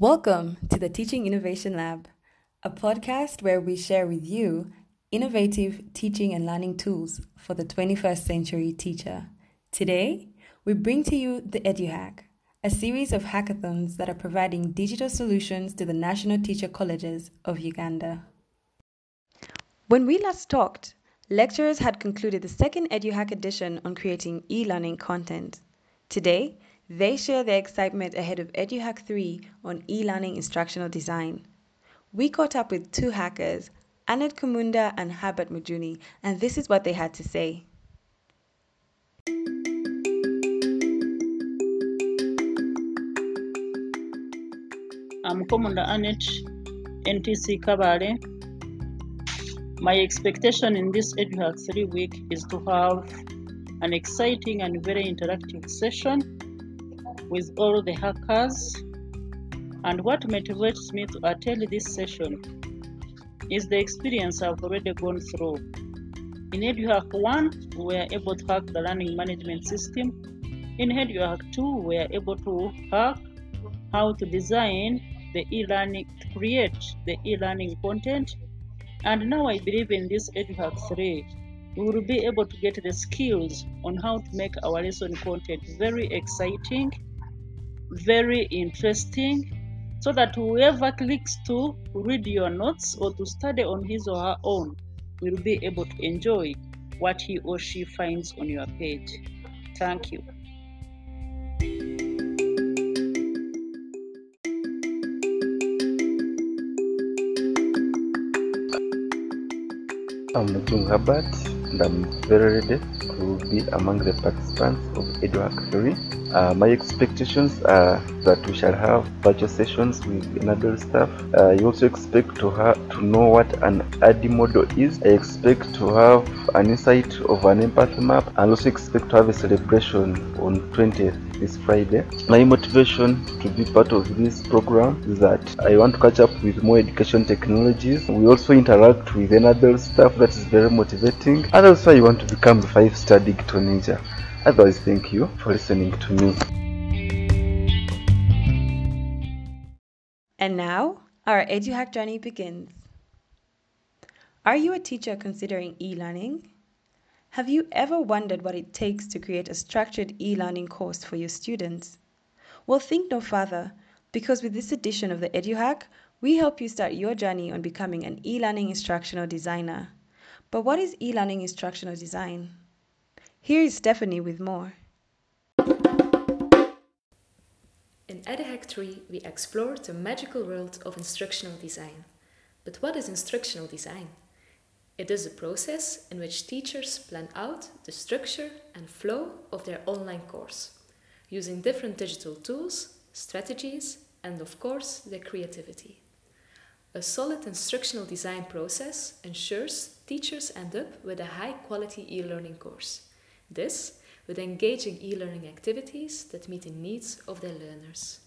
Welcome to the Teaching Innovation Lab, a podcast where we share with you innovative teaching and learning tools for the 21st century teacher. Today, we bring to you the EduHack, a series of hackathons that are providing digital solutions to the National Teacher Colleges of Uganda. When we last talked, lecturers had concluded the second EduHack edition on creating e learning content. Today, they share their excitement ahead of EduHack 3 on e learning instructional design. We caught up with two hackers, Annette Komunda and Herbert Mujuni, and this is what they had to say. I'm Komunda Annette, NTC Kabale. My expectation in this EduHack 3 week is to have an exciting and very interactive session with all the hackers. And what motivates me to attend this session is the experience I've already gone through. In EduHack 1, we were able to hack the learning management system. In EduHack 2, we were able to hack how to design the e-learning, to create the e-learning content. And now I believe in this EduHack 3, we will be able to get the skills on how to make our lesson content very exciting, very interesting, so that whoever clicks to read your notes or to study on his or her own will be able to enjoy what he or she finds on your page. Thank you. I'm and I'm very ready to be among the participants of EduHack 3. Uh, my expectations are that we shall have virtual sessions with another staff. Uh, I also expect to have to know what an ADDIE model is. I expect to have an insight of an empathy map and also expect to have a celebration on 20th this Friday. My motivation to be part of this program is that I want to catch up with more education technologies. We also interact with another staff that is very motivating. And also I want to become a five-star digital ninja. Otherwise, thank you for listening to me. And now, our EduHack journey begins. Are you a teacher considering e learning? Have you ever wondered what it takes to create a structured e learning course for your students? Well, think no further, because with this edition of the EduHack, we help you start your journey on becoming an e learning instructional designer. But what is e learning instructional design? Here is Stephanie with more. In EduHack 3, we explore the magical world of instructional design. But what is instructional design? It is a process in which teachers plan out the structure and flow of their online course, using different digital tools, strategies, and of course, their creativity. A solid instructional design process ensures teachers end up with a high quality e learning course. This with engaging e learning activities that meet the needs of their learners.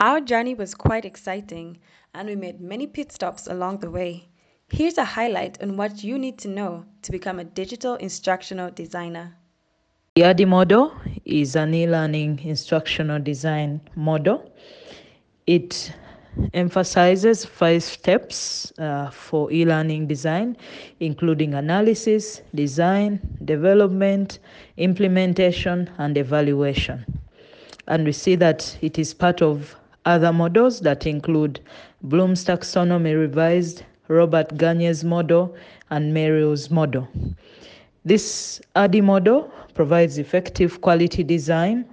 Our journey was quite exciting, and we made many pit stops along the way. Here's a highlight on what you need to know to become a digital instructional designer. The ADDIE model is an e-learning instructional design model. It emphasizes five steps uh, for e-learning design, including analysis, design, development, implementation, and evaluation. And we see that it is part of other models that include Bloom's taxonomy revised, Robert Gagne's model, and Merrill's model. This ADDIE model provides effective quality design,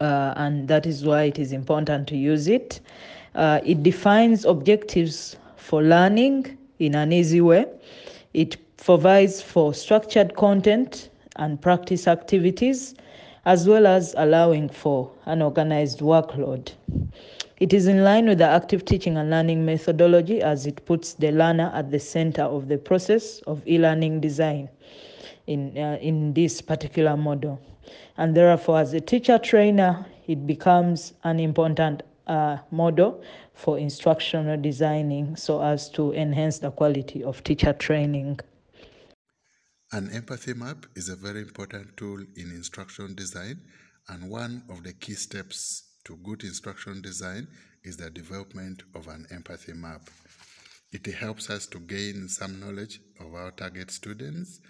uh, and that is why it is important to use it. Uh, it defines objectives for learning in an easy way. It provides for structured content and practice activities, as well as allowing for an organized workload. It is in line with the active teaching and learning methodology as it puts the learner at the center of the process of e learning design in, uh, in this particular model. And therefore, as a teacher trainer, it becomes an important uh, model for instructional designing so as to enhance the quality of teacher training. An empathy map is a very important tool in instruction design and one of the key steps to good instructional design is the development of an empathy map. It helps us to gain some knowledge of our target students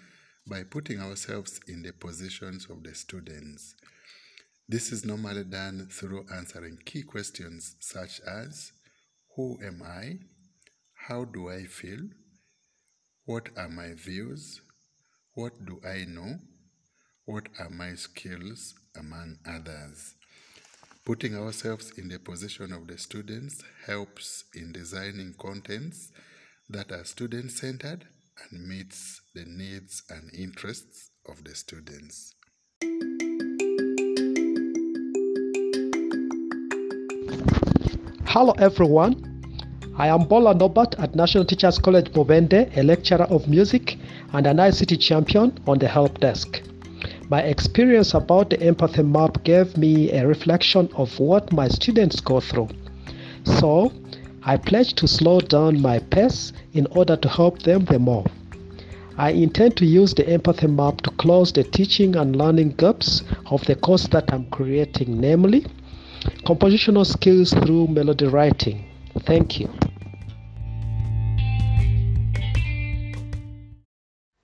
by putting ourselves in the positions of the students. This is normally done through answering key questions such as Who am I? How do I feel? What are my views? What do I know? What are my skills, among others? Putting ourselves in the position of the students helps in designing contents that are student centered and meets the needs and interests of the students. Hello everyone. I am Bola Nobat at National Teachers College Mubende, a lecturer of music and an ICT champion on the help desk. My experience about the empathy map gave me a reflection of what my students go through. So, I pledge to slow down my pace in order to help them the more. I intend to use the empathy map to close the teaching and learning gaps of the course that I'm creating, namely compositional skills through melody writing. Thank you.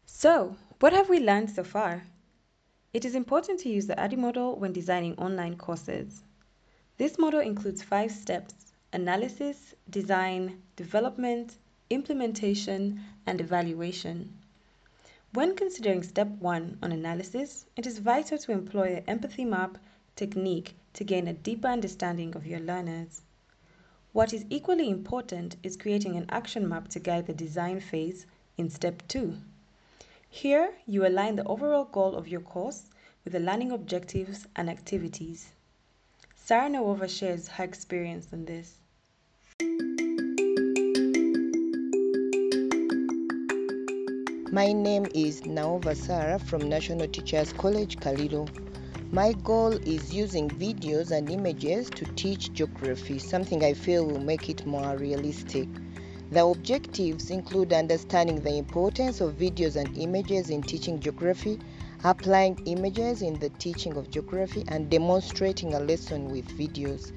So, what have we learned so far? It is important to use the ADDIE model when designing online courses. This model includes five steps analysis, design, development, implementation, and evaluation. When considering step one on analysis, it is vital to employ the empathy map technique to gain a deeper understanding of your learners. What is equally important is creating an action map to guide the design phase in step two. Here, you align the overall goal of your course with the learning objectives and activities. Sarah Nawova shares her experience on this. My name is Naova Sara from National Teachers College, Kaliro. My goal is using videos and images to teach geography, something I feel will make it more realistic. The objectives include understanding the importance of videos and images in teaching geography, applying images in the teaching of geography, and demonstrating a lesson with videos.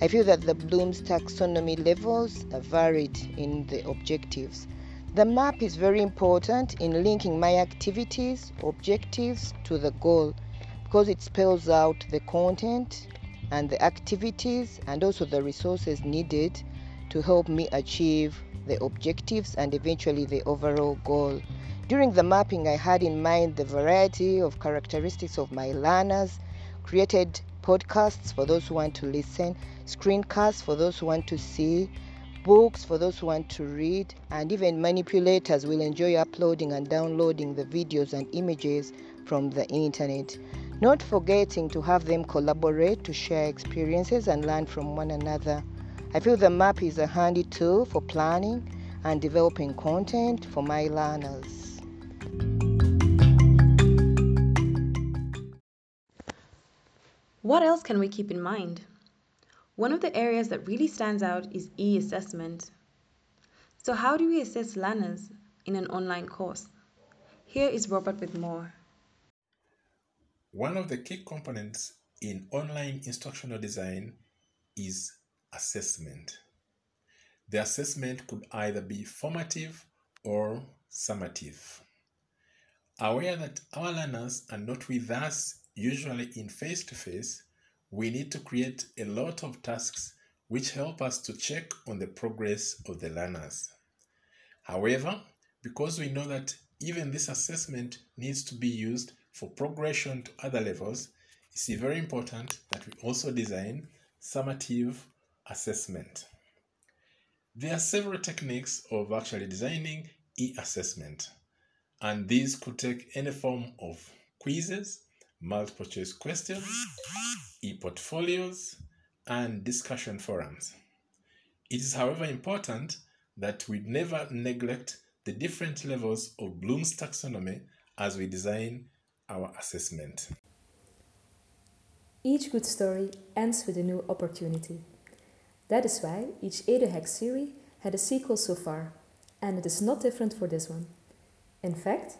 I feel that the Bloom's taxonomy levels are varied in the objectives. The map is very important in linking my activities, objectives to the goal because it spells out the content and the activities and also the resources needed to help me achieve the objectives and eventually the overall goal. During the mapping, I had in mind the variety of characteristics of my learners, created podcasts for those who want to listen, screencasts for those who want to see, books for those who want to read, and even manipulators will enjoy uploading and downloading the videos and images from the internet. Not forgetting to have them collaborate to share experiences and learn from one another. I feel the map is a handy tool for planning and developing content for my learners. What else can we keep in mind? One of the areas that really stands out is e assessment. So, how do we assess learners in an online course? Here is Robert with more. One of the key components in online instructional design is assessment. The assessment could either be formative or summative. Aware that our learners are not with us usually in face to face, we need to create a lot of tasks which help us to check on the progress of the learners. However, because we know that even this assessment needs to be used for progression to other levels, it's very important that we also design summative assessment. There are several techniques of actually designing e-assessment, and these could take any form of quizzes, multiple choice questions, e-portfolios, and discussion forums. It is, however, important that we never neglect the different levels of Bloom's taxonomy as we design our assessment. Each good story ends with a new opportunity. That is why each EduHack series had a sequel so far, and it is not different for this one. In fact,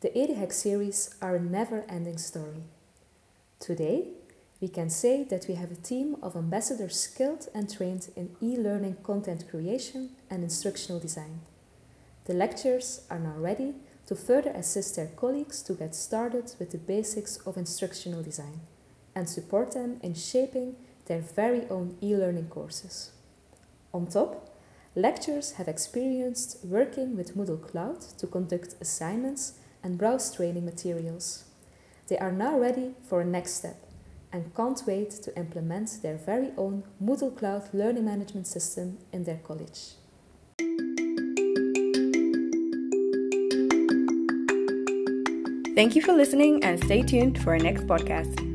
the EduHack series are a never ending story. Today, we can say that we have a team of ambassadors skilled and trained in e learning content creation and instructional design. The lecturers are now ready to further assist their colleagues to get started with the basics of instructional design and support them in shaping their very own e learning courses. On top, lecturers have experienced working with Moodle Cloud to conduct assignments and browse training materials. They are now ready for a next step and can't wait to implement their very own Moodle Cloud learning management system in their college. Thank you for listening and stay tuned for our next podcast.